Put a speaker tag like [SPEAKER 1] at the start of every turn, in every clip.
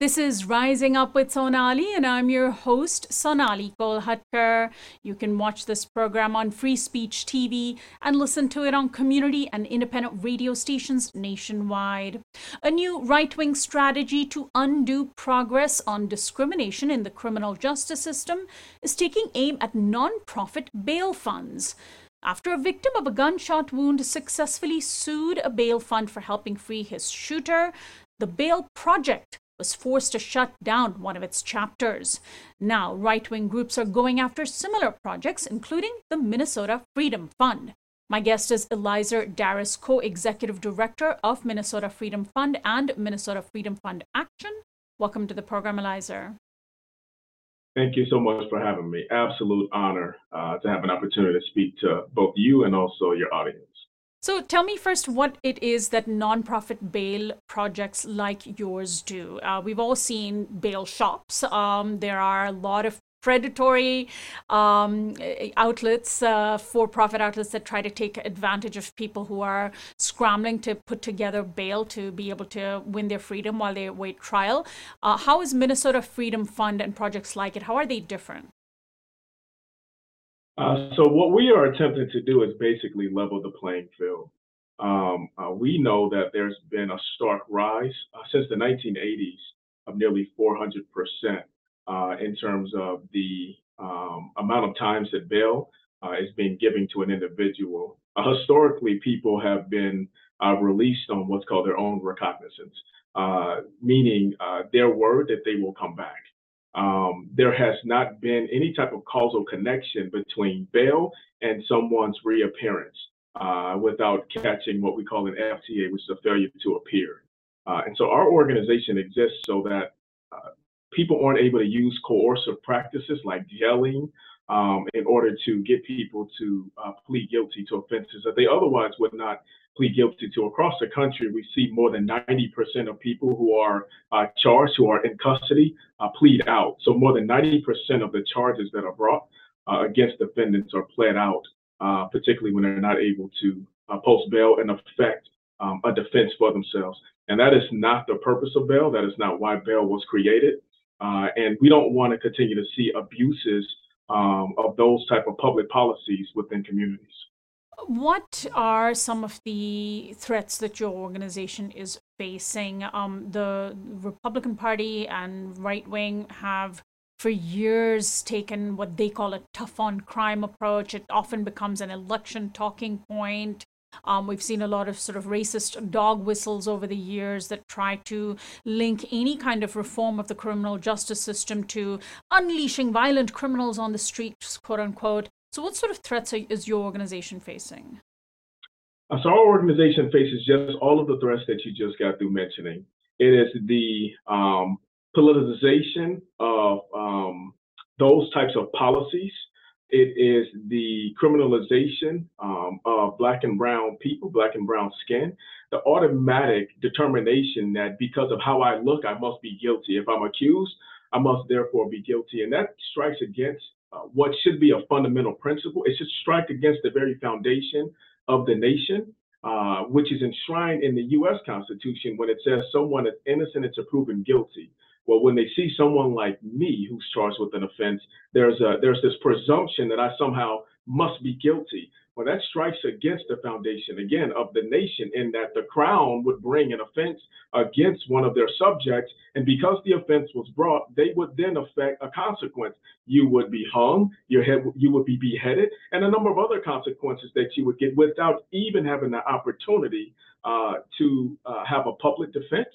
[SPEAKER 1] This is Rising Up with Sonali, and I'm your host, Sonali Kolhatkar. You can watch this program on Free Speech TV and listen to it on community and independent radio stations nationwide. A new right wing strategy to undo progress on discrimination in the criminal justice system is taking aim at non-profit bail funds. After a victim of a gunshot wound successfully sued a bail fund for helping free his shooter, the Bail Project was forced to shut down one of its chapters. Now, right wing groups are going after similar projects, including the Minnesota Freedom Fund. My guest is Elizer Darris, co executive director of Minnesota Freedom Fund and Minnesota Freedom Fund Action. Welcome to the program, Eliezer.
[SPEAKER 2] Thank you so much for having me. Absolute honor uh, to have an opportunity to speak to both you and also your audience.
[SPEAKER 1] So tell me first what it is that nonprofit bail projects like yours do. Uh, we've all seen bail shops. Um, there are a lot of predatory um, outlets, uh, for profit outlets that try to take advantage of people who are scrambling to put together bail to be able to win their freedom while they await trial. Uh, how is Minnesota Freedom Fund and projects like it? How are they different?
[SPEAKER 2] Uh, so what we are attempting to do is basically level the playing field. Um, uh, we know that there's been a stark rise uh, since the 1980s of nearly 400 percent uh, in terms of the um, amount of times that bail uh, is being given to an individual. historically, people have been released on what's called their own recognizance, meaning their word that they will come back um, there has not been any type of causal connection between bail and someone's reappearance uh, without catching what we call an FTA, which is a failure to appear. Uh, and so our organization exists so that uh, people aren't able to use coercive practices like yelling um, in order to get people to uh, plead guilty to offenses that they otherwise would not plead guilty to. Across the country, we see more than 90% of people who are uh, charged, who are in custody, uh, plead out. So more than 90% of the charges that are brought uh, against defendants are pled out, uh, particularly when they're not able to uh, post bail and effect um, a defense for themselves. And that is not the purpose of bail. That is not why bail was created. Uh, and we don't want to continue to see abuses um, of those type of public policies within communities.
[SPEAKER 1] What are some of the threats that your organization is facing? Um, the Republican Party and right wing have for years taken what they call a tough on crime approach. It often becomes an election talking point. Um, we've seen a lot of sort of racist dog whistles over the years that try to link any kind of reform of the criminal justice system to unleashing violent criminals on the streets, quote unquote. So, what sort of threats is your organization facing?
[SPEAKER 2] Uh, so, our organization faces just all of the threats that you just got through mentioning. It is the um, politicization of um, those types of policies. It is the criminalization um, of Black and Brown people, Black and Brown skin, the automatic determination that because of how I look, I must be guilty. If I'm accused, I must therefore be guilty. And that strikes against uh, what should be a fundamental principle. It should strike against the very foundation of the nation, uh, which is enshrined in the U.S. Constitution when it says someone is innocent until proven guilty. Well, when they see someone like me who's charged with an offense, there's a there's this presumption that I somehow must be guilty. Well, that strikes against the foundation, again, of the nation, in that the crown would bring an offense against one of their subjects. And because the offense was brought, they would then affect a consequence. You would be hung, your head, you would be beheaded, and a number of other consequences that you would get without even having the opportunity uh, to uh, have a public defense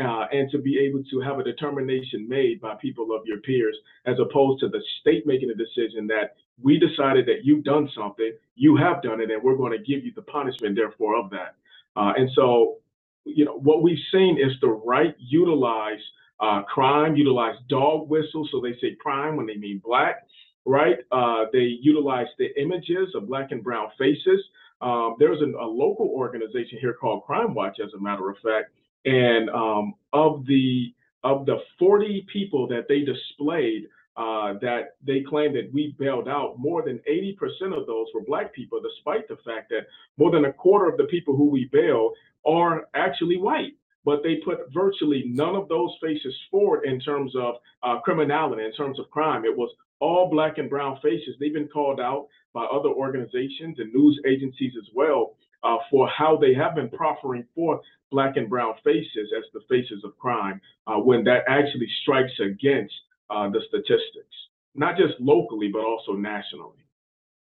[SPEAKER 2] uh, and to be able to have a determination made by people of your peers, as opposed to the state making a decision that we decided that you've done something, you have done it, and we're going to give you the punishment, therefore, of that. Uh, and so, you know, what we've seen is the right utilize uh, crime, utilize dog whistles, so they say crime when they mean black, right? Uh, they utilize the images of black and brown faces. Um, there's an, a local organization here called Crime Watch, as a matter of fact, and um, of the of the 40 people that they displayed uh, that they claim that we bailed out, more than 80% of those were black people, despite the fact that more than a quarter of the people who we bail are actually white. but they put virtually none of those faces forward in terms of uh, criminality, in terms of crime. It was all black and brown faces. They've been called out by other organizations and news agencies as well uh, for how they have been proffering forth black and brown faces as the faces of crime uh, when that actually strikes against uh, the statistics, not just locally, but also nationally.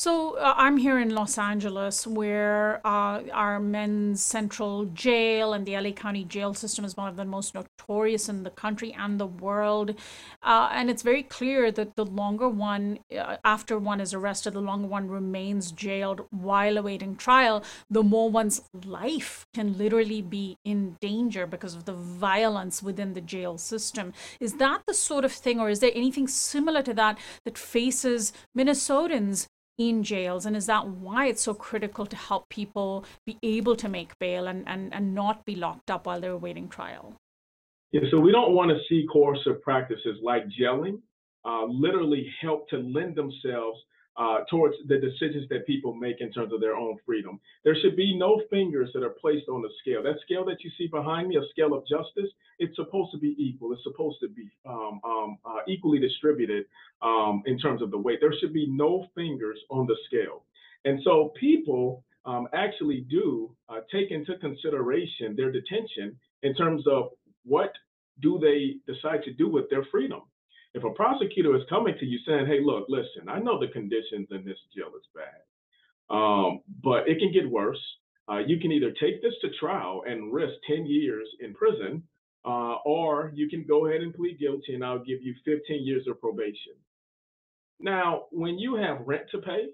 [SPEAKER 1] So uh, I'm here in Los Angeles, where uh, our men's central jail and the LA County jail system is one of the most notorious in the country and the world. Uh, and it's very clear that the longer one, uh, after one is arrested, the longer one remains jailed while awaiting trial, the more one's life can literally be in danger because of the violence within the jail system. Is that the sort of thing, or is there anything similar to that that faces Minnesotans in jails? And is that why it's so critical to help people be able to make bail and, and, and not be locked up while they're awaiting trial?
[SPEAKER 2] Yeah so we don't want to see coercive practices like jailing uh, literally help to lend themselves uh, towards the decisions that people make in terms of their own freedom. There should be no fingers that are placed on the scale. That scale that you see behind me, a scale of justice, it's supposed to be equal. It's supposed to be um, um, uh, equally distributed um, in terms of the weight. There should be no fingers on the scale. And so people um, actually do uh, take into consideration their detention in terms of what do they decide to do with their freedom. If a prosecutor is coming to you saying, hey, look, listen, I know the conditions in this jail is bad, um, but it can get worse. Uh, you can either take this to trial and risk 10 years in prison, uh, or you can go ahead and plead guilty and I'll give you 15 years of probation. Now, when you have rent to pay,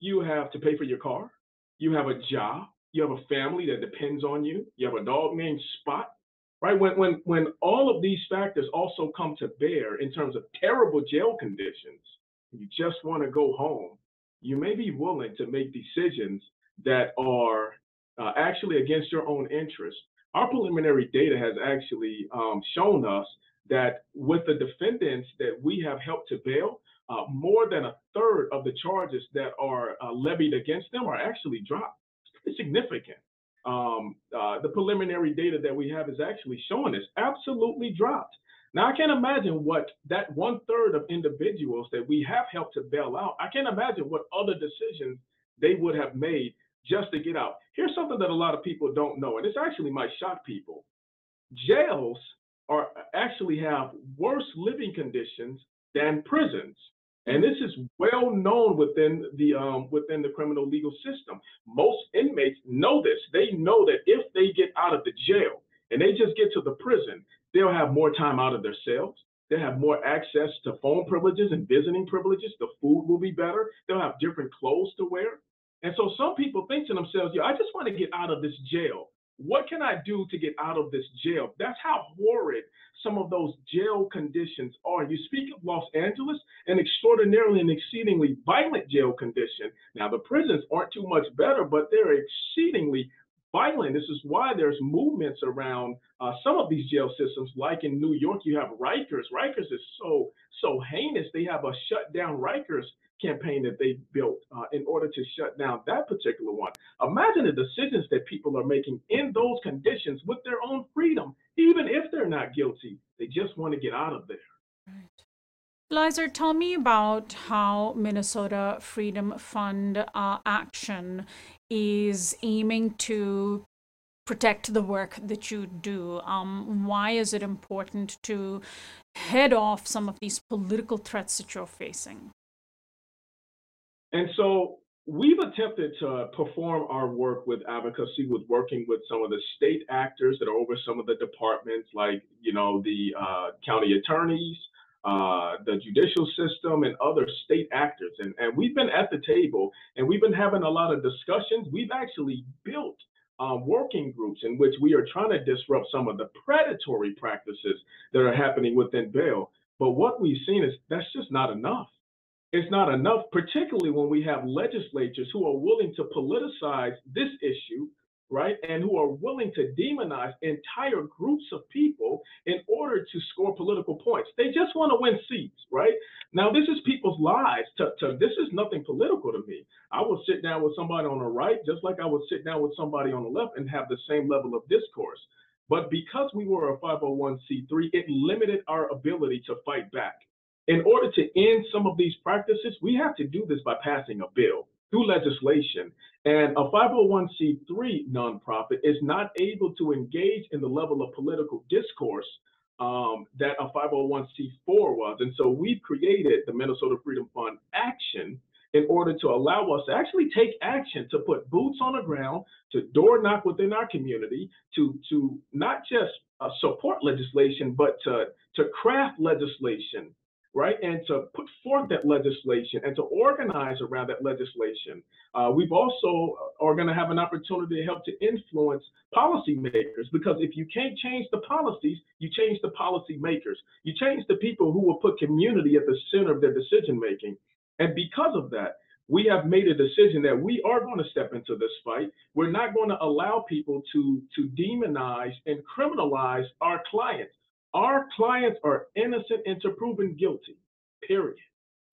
[SPEAKER 2] you have to pay for your car, you have a job, you have a family that depends on you, you have a dog named Spot, right? When, when, when all of these factors also come to bear in terms of terrible jail conditions, you just want to go home, you may be willing to make decisions that are uh, actually against your own interest. Our preliminary data has actually um, shown us that with the defendants that we have helped to bail, uh, more than a third of the charges that are uh, levied against them are actually dropped. It's significant um, uh, the preliminary data that we have is actually showing this absolutely dropped. Now, I can't imagine what that one third of individuals that we have helped to bail out, I can't imagine what other decisions they would have made just to get out. Here's something that a lot of people don't know, and this actually might shock people. Jails are actually have worse living conditions than prisons. And this is well known within the um, within the criminal legal system. Most inmates know this. They know that if they get out of the jail and they just get to the prison, they'll have more time out of their cells. They'll have more access to phone privileges and visiting privileges. The food will be better. They'll have different clothes to wear. And so some people think to themselves, yeah, I just want to get out of this jail. What can I do to get out of this jail? That's how horrid some of those jail conditions are. You speak of Los Angeles, an extraordinarily and exceedingly violent jail condition. Now, the prisons aren't too much better, but they're exceedingly violent. This is why there's movements around uh, some of these jail systems, like in New York, you have Rikers. Rikers is so so heinous. They have a shut down Rikers campaign that they built uh, in order to shut down that particular one. Imagine the decisions that people are making in those conditions with their own freedom, even if they're not guilty. They just want to get out of there.
[SPEAKER 1] Right. Lizer, tell me about how Minnesota Freedom Fund uh, Action is aiming to protect the work that you do. Um, why is it important to head off some of these political threats that you're facing?
[SPEAKER 2] And so we've attempted to perform our work with advocacy, with working with some of the state actors that are over some of the departments, like you know the uh, county attorneys, uh, the judicial system, and other state actors. And and we've been at the table, and we've been having a lot of discussions. We've actually built. Um, working groups in which we are trying to disrupt some of the predatory practices that are happening within bail. But what we've seen is that's just not enough it's not enough, particularly when we have legislatures who are willing to politicize this issue, right? And who are willing to demonize entire groups of people in order to score political points. They just want to win seats, right? Now, this is people's lives. To, to, this is nothing political to me. I will sit down with somebody on the right, just like I would sit down with somebody on the left and have the same level of discourse. But because we were a 501c3, it limited our ability to fight back. In order to end some of these practices, we have to do this by passing a bill through legislation. And a 501c3 nonprofit is not able to engage in the level of political discourse um, that a 501c4 was. And so we created the Minnesota Freedom Fund Action in order to allow us to actually take action to put boots on the ground, to door knock within our community, to to not just uh, support legislation, but to to craft legislation, right, and to put forth that legislation and to organize around that legislation. Uh, we've also uh, are going to have an opportunity to help to influence policymakers because if you can't change the policies, you change the policymakers. You change the people who will put community at the center of their decision making. And because of that, we have made a decision that we are going to step into this fight. We're not going to allow people to, to demonize and criminalize our clients. Our clients are innocent until proven guilty, period.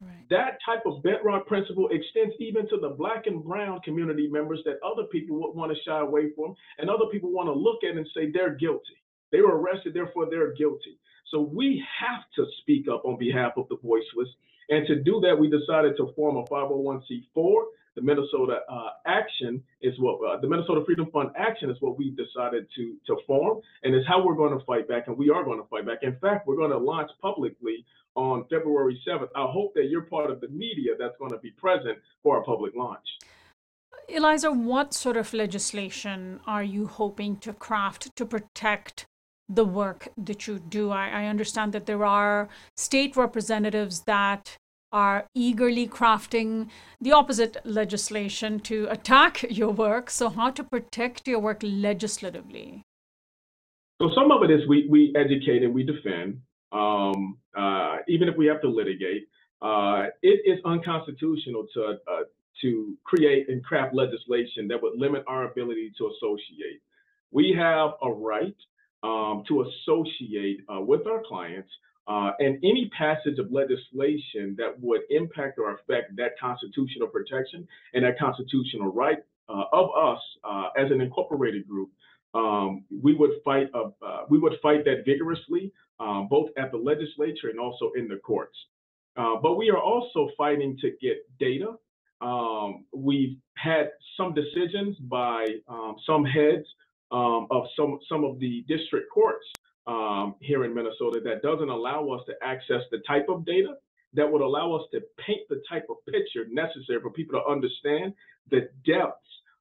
[SPEAKER 2] Right. That type of bedrock principle extends even to the black and brown community members that other people would want to shy away from, and other people want to look at and say they're guilty. They were arrested, therefore they're guilty. So we have to speak up on behalf of the voiceless and to do that, we decided to form a 501c4. The Minnesota uh, Action is what uh, the Minnesota Freedom Fund Action is what we decided to to form, and it's how we're going to fight back, and we are going to fight back. In fact, we're going to launch publicly on February 7th. I hope that you're part of the media that's going to be present for our public launch.
[SPEAKER 1] Elizer, what sort of legislation are you hoping to craft to protect the work that you do. I, I understand that there are state representatives that are eagerly crafting the opposite legislation to attack your work. So, how to protect your work legislatively?
[SPEAKER 2] So, some of it is we, we educate and we defend, um, uh, even if we have to litigate. Uh, it is unconstitutional to uh, to create and craft legislation that would limit our ability to associate. We have a right um, to associate uh, with our clients. Uh, and any passage of legislation that would impact or affect that constitutional protection and that constitutional right uh, of us uh, as an incorporated group, um, we would fight. Uh, we would fight that vigorously, both at the legislature and also in the courts. Uh, but we are also fighting to get data. Um, we've had some decisions by um, some heads um, of some some of the district courts um, here in Minnesota that doesn't allow us to access the type of data that would allow us to paint the type of picture necessary for people to understand the depths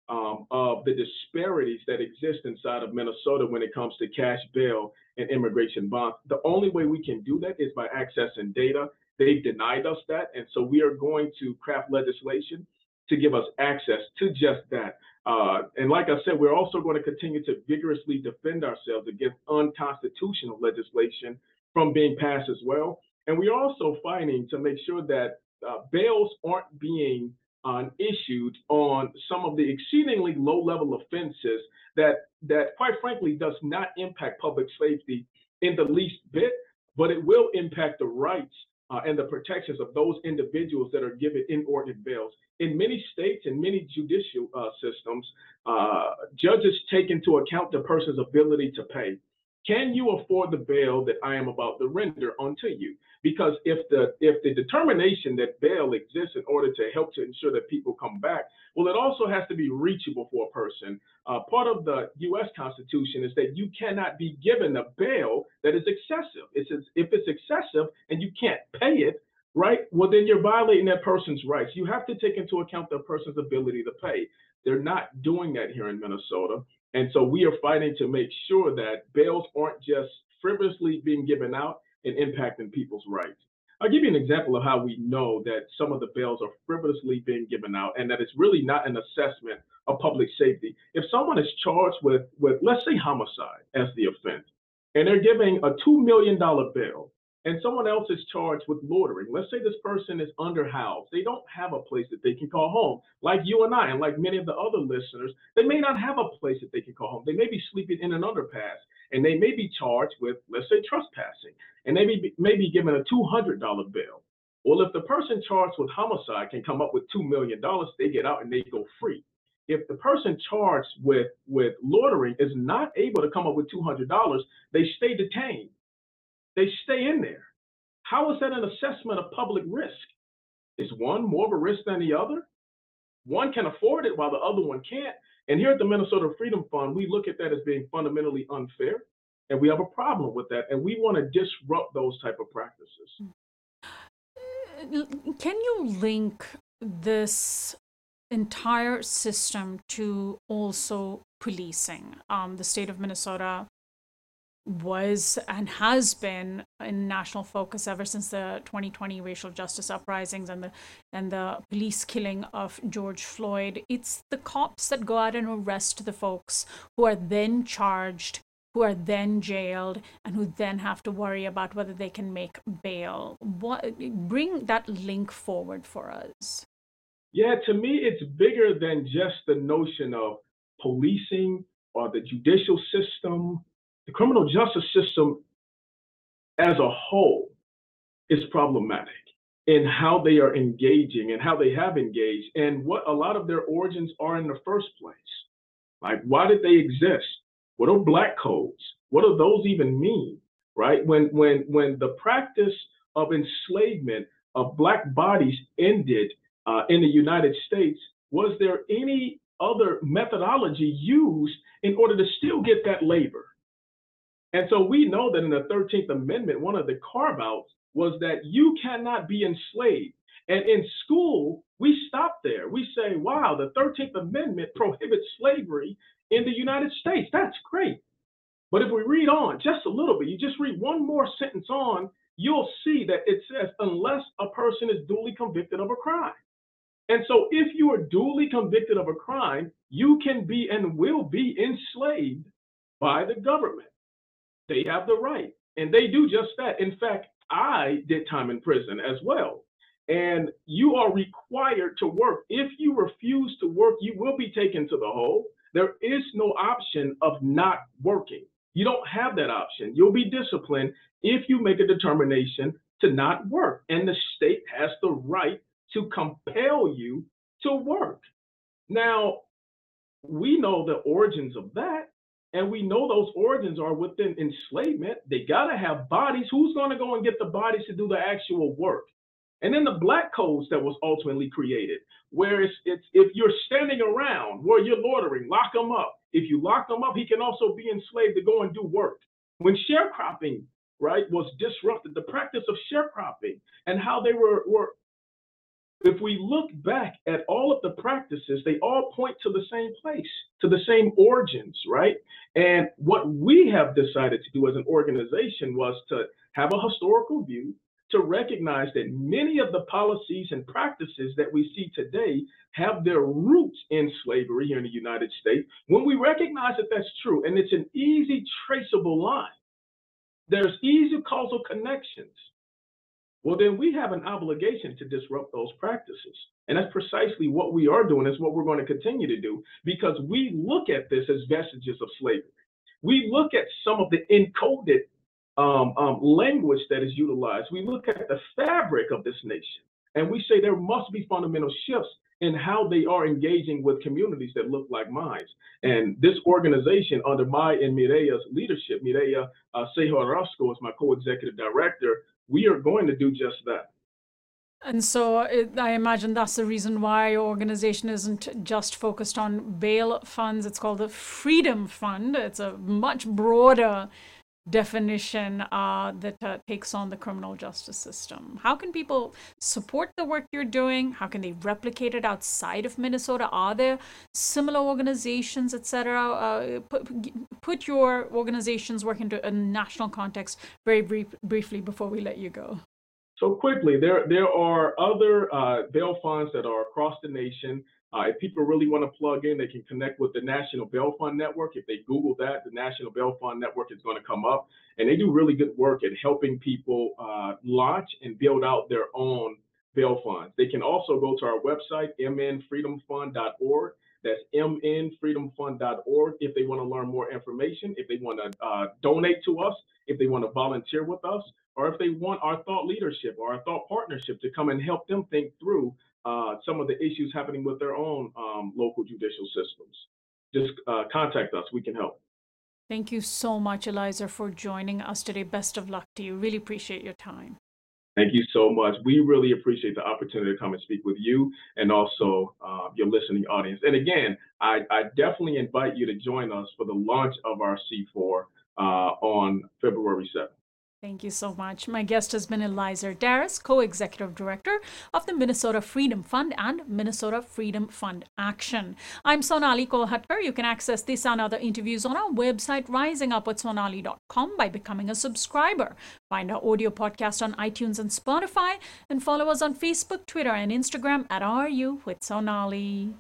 [SPEAKER 2] um, of the disparities that exist inside of Minnesota when it comes to cash bail and immigration bonds. The only way we can do that is by accessing data. They've denied us that, and so we are going to craft legislation to give us access to just that. Uh, and like I said, we're also going to continue to vigorously defend ourselves against unconstitutional legislation from being passed as well. And we're also fighting to make sure that uh, bails aren't being uh, issued on some of the exceedingly low level offenses that, that quite frankly does not impact public safety in the least bit, but it will impact the rights uh, and the protections of those individuals that are given inordinate bails. In many states and many judicial uh, systems, uh, judges take into account the person's ability to pay. Can you afford the bail that I am about to render unto you? Because if the if the determination that bail exists in order to help to ensure that people come back, well, it also has to be reachable for a person. Uh, part of the U.S. Constitution is that you cannot be given a bail that is excessive. It says if it's excessive and you can't pay it, right? Well, then you're violating that person's rights. You have to take into account the person's ability to pay. They're not doing that here in Minnesota. And so we are fighting to make sure that bails aren't just frivolously being given out and impacting people's rights. I'll give you an example of how we know that some of the bails are frivolously being given out and that it's really not an assessment of public safety. If someone is charged with, with let's say homicide as the offense, and they're giving a $2 million bail, and someone else is charged with loitering. Let's say this person is underhoused. They don't have a place that they can call home. Like you and I, and like many of the other listeners, they may not have a place that they can call home. They may be sleeping in an underpass, and they may be charged with, let's say, trespassing, and they may be, may be given a $200 bill. Well, if the person charged with homicide can come up with $2 million, they get out and they go free. if the person charged with with loitering is not able to come up with two hundred dollars, they stay detained. They stay in there. How is that an assessment of public risk? Is one more of a risk than the other? One can afford it while the other one can't. And here at the Minnesota Freedom Fund, we look at that as being fundamentally unfair, and we have a problem with that, and we want to disrupt those type of practices.
[SPEAKER 1] Can you link this entire system to also policing? Um, the state of Minnesota was and has been in national focus ever since the 2020 racial justice uprisings and the and the police killing of George Floyd. It's the cops that go out and arrest the folks who are then charged, who are then jailed, and who then have to worry about whether they can make bail. What bring that link forward for us?
[SPEAKER 2] Yeah, to me, it's bigger than just the notion of policing or the judicial system the criminal justice system as a whole is problematic in how they are engaging and how they have engaged and what a lot of their origins are in the first place. Like, why did they exist? What are black codes? What do those even mean? Right? When when when the practice of enslavement of black bodies ended uh, in the United States, was there any other methodology used in order to still get that labor? And so we know that in the 13th Amendment, one of the carve outs was that you cannot be enslaved. And in school, we stop there. We say, wow, the 13th Amendment prohibits slavery in the United States. That's great. But if we read on just a little bit, you just read one more sentence on, you'll see that it says, unless a person is duly convicted of a crime. And so if you are duly convicted of a crime, you can be and will be enslaved by the government. They have the right, and they do just that. In fact, I did time in prison as well. And you are required to work. If you refuse to work, you will be taken to the hole. There is no option of not working. You don't have that option. You'll be disciplined if you make a determination to not work. And the state has the right to compel you to work. Now, we know the origins of that. And we know those origins are within enslavement. They got to have bodies. Who's going to go and get the bodies to do the actual work? And then the black codes that was ultimately created, where it's, it's if you're standing around where you're loitering, lock them up. If you lock them up, he can also be enslaved to go and do work. When sharecropping, right, was disrupted, the practice of sharecropping and how they were, were if we look back at all of the practices, they all point to the same place, to the same origins, right? And what we have decided to do as an organization was to have a historical view, to recognize that many of the policies and practices that we see today have their roots in slavery here in the United States. When we recognize that that's true, and it's an easy traceable line, there's easy causal connections well, then we have an obligation to disrupt those practices. And that's precisely what we are doing, is what we're going to continue to do, because we look at this as vestiges of slavery. We look at some of the encoded um, um, language that is utilized. We look at the fabric of this nation, and we say there must be fundamental shifts in how they are engaging with communities that look like mine. And this organization, under my and Mireya's leadership, Mireya uh, Sejo is my co-executive director, we are going to do just that.
[SPEAKER 1] And so it, I imagine that's the reason why your organization isn't just focused on bail funds. It's called the Freedom Fund. It's a much broader definition uh, that uh, takes on the criminal justice system. How can people support the work you're doing? How can they replicate it outside of Minnesota? Are there similar organizations, etc.? Uh, put, put your organization's work into a national context very brief, briefly before we let you go.
[SPEAKER 2] So quickly, there there are other uh, bail funds that are across the nation. Uh, if people really want to plug in, they can connect with the National Bail Fund Network. If they Google that, the National Bail Fund Network is going to come up. And they do really good work at helping people uh, launch and build out their own bail funds. They can also go to our website, mnfreedomfund.org. That's mnfreedomfund.org if they want to learn more information, if they want to uh, donate to us, if they want to volunteer with us, or if they want our thought leadership or our thought partnership to come and help them think through uh, some of the issues happening with their own um, local judicial systems. Just uh, contact us. We can help.
[SPEAKER 1] Thank you so much, Elizer, for joining us today. Best of luck to you. Really appreciate your time.
[SPEAKER 2] Thank you so much. We really appreciate the opportunity to come and speak with you and also uh, your listening audience. And again, I, I, definitely invite you to join us for the launch of our C4 uh, on February 7th.
[SPEAKER 1] Thank you so much. My guest has been Elizer Darris, co executive director of the Minnesota Freedom Fund and Minnesota Freedom Fund Action. I'm Sonali Kolhatkar. You can access this and other interviews on our website, risingupwithsonali.com, by becoming a subscriber. Find our audio podcast on iTunes and Spotify, and follow us on Facebook, Twitter, and Instagram at RU with Sonali.